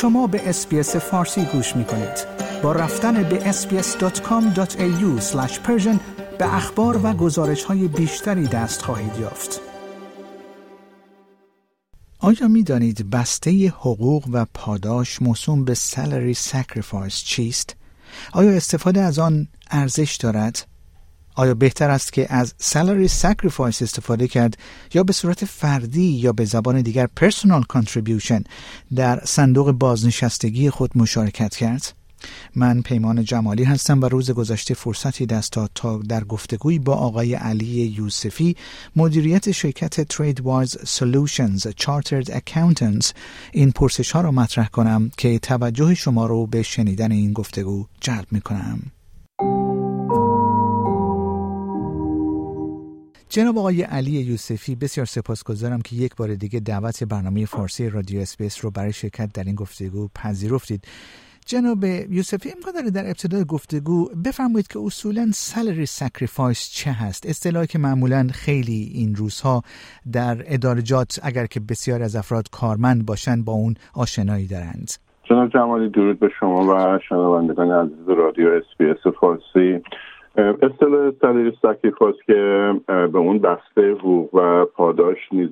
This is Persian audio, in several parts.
شما به اسپیس فارسی گوش می کنید. با رفتن به sbs.com.au به اخبار و گزارش های بیشتری دست خواهید یافت. آیا می دانید بسته حقوق و پاداش موسوم به Salary Sacrifice چیست؟ آیا استفاده از آن ارزش دارد؟ آیا بهتر است که از salary sacrifice استفاده کرد یا به صورت فردی یا به زبان دیگر personal contribution در صندوق بازنشستگی خود مشارکت کرد؟ من پیمان جمالی هستم و روز گذشته فرصتی دست داد تا در گفتگوی با آقای علی یوسفی مدیریت شرکت Trade Wise Solutions Chartered Accountants این پرسش ها را مطرح کنم که توجه شما رو به شنیدن این گفتگو جلب می کنم. جناب آقای علی یوسفی بسیار سپاسگزارم که یک بار دیگه دعوت برنامه فارسی رادیو SBS رو برای شرکت در این گفتگو پذیرفتید. جناب یوسفی امکان داره در ابتدای گفتگو بفرمایید که اصولا salary sacrifice چه هست؟ اصطلاحی که معمولا خیلی این روزها در ادارات اگر که بسیار از افراد کارمند باشند با اون آشنایی دارند. جناب جمالی درود به شما و شنوندگان عزیز رادیو SBS فارسی. اصطلاح salary sacrifice که به اون بسته حقوق و پاداش نیز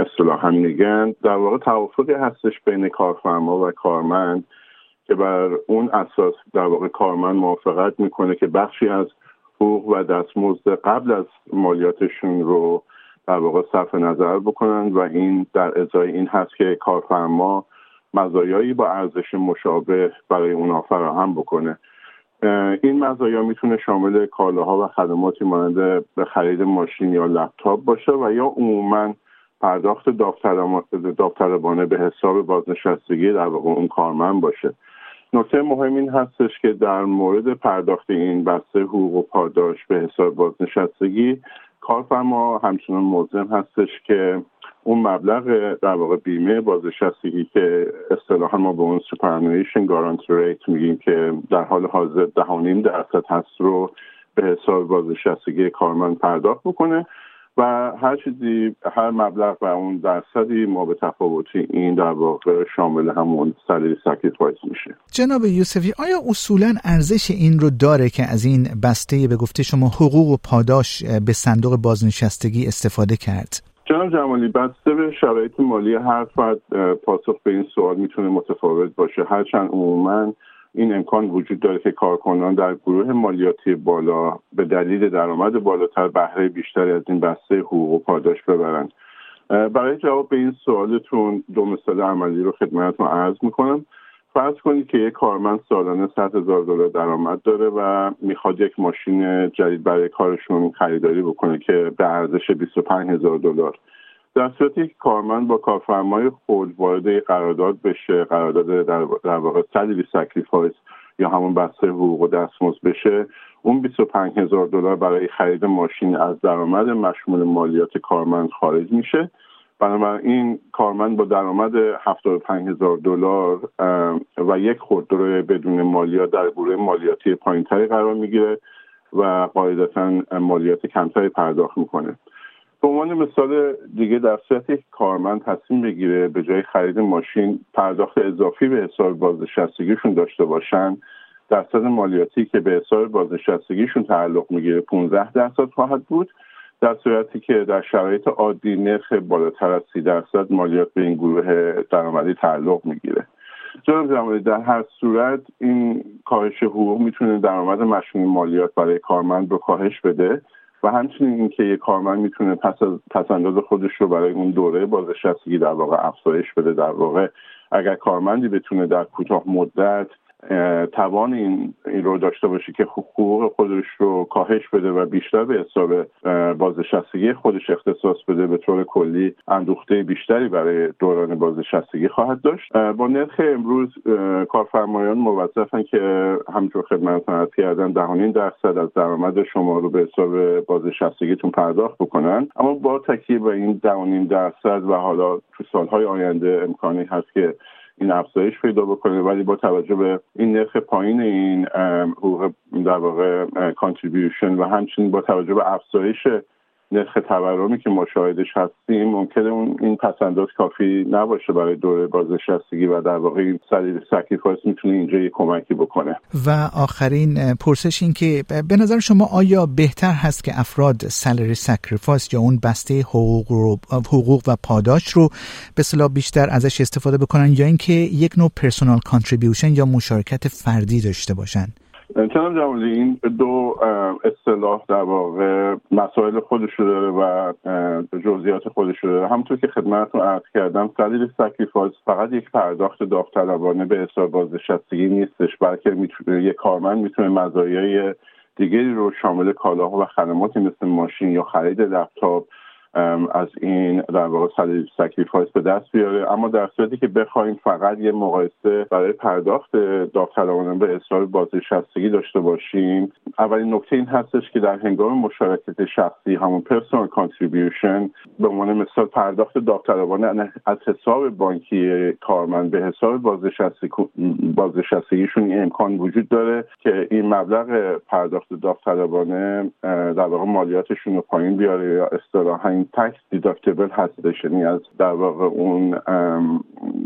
اصطلاحا میگن در واقع توافقی هستش بین کارفرما و کارمند که بر اون اساس در واقع کارمند موافقت می‌کنه که بخشی از حقوق و دستمزد قبل از مالیاتشون رو در واقع صرف نظر بکنن و این در ازای این هست که کارفرما مزایایی با ارزش مشابه برای اونا فراهم بکنه. این مزایا می‌تونه شامل کالاها و خدماتی مانند به خرید ماشین یا لپتاپ باشه و یا عموما پرداخت داوطلبانه به حساب بازنشستگی در واقع اون کارمند باشه. نکته مهم این هستش که در مورد پرداخت این بسته حقوق و پاداش به حساب بازنشستگی کارفرما همچنان ملزم هستش که اون مبلغ در واقع بیمه بازنشستگی که اصطلاحا ما به اون superannuation guarantee rate میگیم که در حال حاضر ده و نیم درصد هست رو به حساب بازنشستگی کارمند پرداخت بکنه و هر چیزی هر مبلغ و اون درصدی مابه‌التفاوتی این در واقع شامل همون salary sacrifice میشه. جناب یوسفی آیا اصولا ارزش این رو داره که از این بسته به گفته شما حقوق و پاداش به صندوق بازنشستگی استفاده کرد؟ جناب جمالی بسته به شرایط مالی هر فرد پاسخ به این سوال می‌تونه متفاوت باشه. هرچند عموما این امکان وجود داره که کارکنان در گروه مالیاتی بالا به دلیل درآمد بالاتر بهره بیشتری از این بسته حقوق و پاداش ببرند. برای جواب به این سوالتون دو مثال عملی رو خدمتتون عرض می‌کنم. فرض کنید که یک کارمند سالانه 100 هزار دلار درآمد داره و می‌خواد یک ماشین جدید برای کارشون خریداری بکنه که به ارزش 25 هزار دلار. در صورتی که کارمند با کارفرمای خود وارد قرارداد بشه قرارداد در, واقع salary sacrifice یا همون بسته حقوق و دستمزد بشه اون 25 هزار دلار برای خرید ماشین از درآمد مشمول مالیات کارمند خارج میشه. بنابراین کارمند با درآمد 75 هزار دلار و یک خودرو بدون مالیات در گروه مالیاتی پایینتری قرار می‌گیره و قاعدتا مالیات کمتری پرداخت می‌کنه. به عنوان مثال دیگه در صورتی کارمند تصمیم بگیره به جای خرید ماشین پرداخت اضافی به حساب بازنشستگیشون داشته باشن درصد مالیاتی که به حساب بازنشستگیشون تعلق می‌گیره 15 درصد خواهد بود در صورتی که در شرایط عادی نرخ بالاتر از 30 درصد مالیات به این گروه درآمدی تعلق می‌گیره. جناب جمالی در هر صورت این کاهش حقوق می‌تونه درآمد مشمول مالیات برای کارمند رو کاهش بده و همچنین اینکه یک کارمند می‌تونه پس از پس خودش رو برای اون دوره بازنشستگی در واقع افزایش بده در واقع اگر کارمندی بتونه در کوتاه مدت توان این, این رو داشته باشه که حقوق خودش رو کاهش بده و بیشتر به حساب بازنشستگی خودش اختصاص بده به طور کلی اندوخته بیشتری برای دوران بازنشستگی خواهد داشت. با نرخ امروز کارفرمایان موظفن که همینطور خدمتتون عرض کردن دهانین درصد از درآمد شما رو به حساب بازنشستگیتون پرداخت بکنن. اما با تکیه به این دهانین درصد و حالا تو سالهای آینده امکانی هست که این افزایش پیدا بکنه ولی با توجه به این نرخ پایین این حقوق در واقع contribution و همچنین با توجه به افزایش نرخ تورمی که ما شاهدش هستیم ممکنه اون این پس‌انداز کافی نباشه برای دوره بازنشستگی و در واقع این salary sacrifice می‌تونه اینجا یه کمکی بکنه. و آخرین پرسش این که به نظر شما آیا بهتر هست که افراد salary sacrifice یا اون بسته حقوق, رو، حقوق و پاداش رو به اصطلاح بیشتر ازش استفاده بکنن یا اینکه یک نوع personal contribution یا مشارکت فردی داشته باشن؟ جناب جمالی این دو اصطلاح در واقع مسائل خودشو داره و جزئیات خودشو داره. همونطور که خدمتتون عرض کردم salary sacrifice فقط یک پرداخت داوطلبانه به حساب بازنشستگی نیستش بلکه یک کارمند می‌تونه مزایای دیگری رو شامل کالاها و خدماتی مثل ماشین یا خرید لپتاپ از این در واقع sacrifice به دست بیاره. اما در صورتی که بخوایم فقط یه مقایسه برای پرداخت داوطلبانه به حساب بازنشستگی داشته باشیم اولین نکته این هستش که در هنگام مشارکت شخصی همون personal contribution به عنوان مثال پرداخت داوطلبانه از حساب بانکی کارمند به حساب بازنشستگیشون این امکان وجود داره که این مبلغ پرداخت داوطلبانه در واقع مالیاتشون رو پایین بیاره یا اصطلاحا tax deductible هستش یعنی از در واقع اون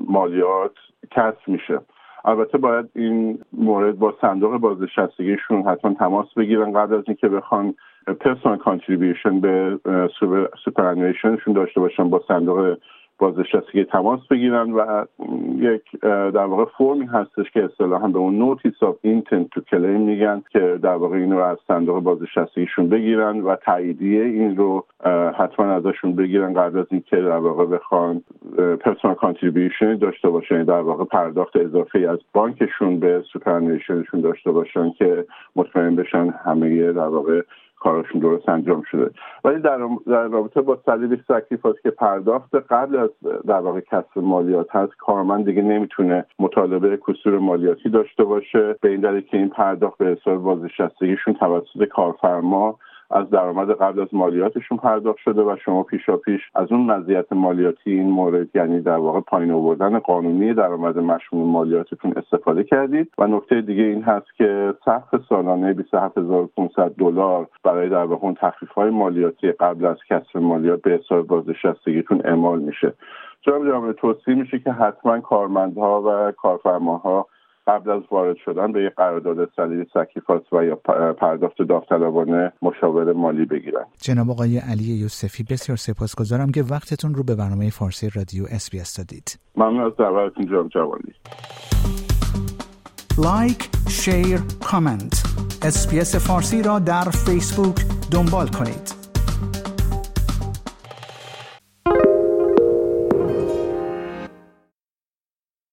مالیات کسر میشه البته باید این مورد با صندوق بازنشستگیشون حتما تماس بگیرن قبل از اینکه بخوان personal contribution به superannuation شون داشته باشن با صندوق بازنشستگی تماس بگیرن و یک در واقع فرمی هستش که اصطلاحا به اون notice of intent to claim میگن که در واقع این از صندوق بازنشستگیشون بگیرن و تاییدیه این رو حتما ازشون بگیرن قبل از اینکه در واقع بخوان personal contribution داشته باشن. در واقع پرداخت اضافه از بانکشون به superannuation شون داشته باشن که مطمئن بشن همه در واقع کارشون درست انجام شده. ولی در, در رابطه با salary sacrifice که پرداخت قبل از در واقع کسر مالیات هست کارمند دیگه نمی‌تونه مطالبه کسور مالیاتی داشته باشه. به این دلیل که این پرداخت به حساب بازنشستگیشون توسط کارفرما از درآمد قبل از مالیاتشون پرداخت شده و شما پیشا پیش از اون مزیت مالیاتی این مورد یعنی در واقع پایین آوردن قانونی درآمد مشمول مالیاتتون استفاده کردید. و نکته دیگه این هست که سقف سالانه 27500 دلار برای در واقع اون های مالیاتی قبل از کسب مالیات به حساب بازنشستگیتون اعمال میشه. جناب جامعه توصیه میشه که حتما کارمندها و کارفرماها قبل از وارد شدن به یک قرارداد سلیل سکیفاس و یا پرداخت داوطلبانه مشاور مالی بگیرن. جناب آقای علی یوسفی بسیار سپاسگزارم که وقتتون رو به برنامه فارسی رادیو اس بی اس دادید. ممنون از دعوتتون جناب جوانی. like share comment اس‌بی‌اس فارسی را در فیسبوک دنبال کنید.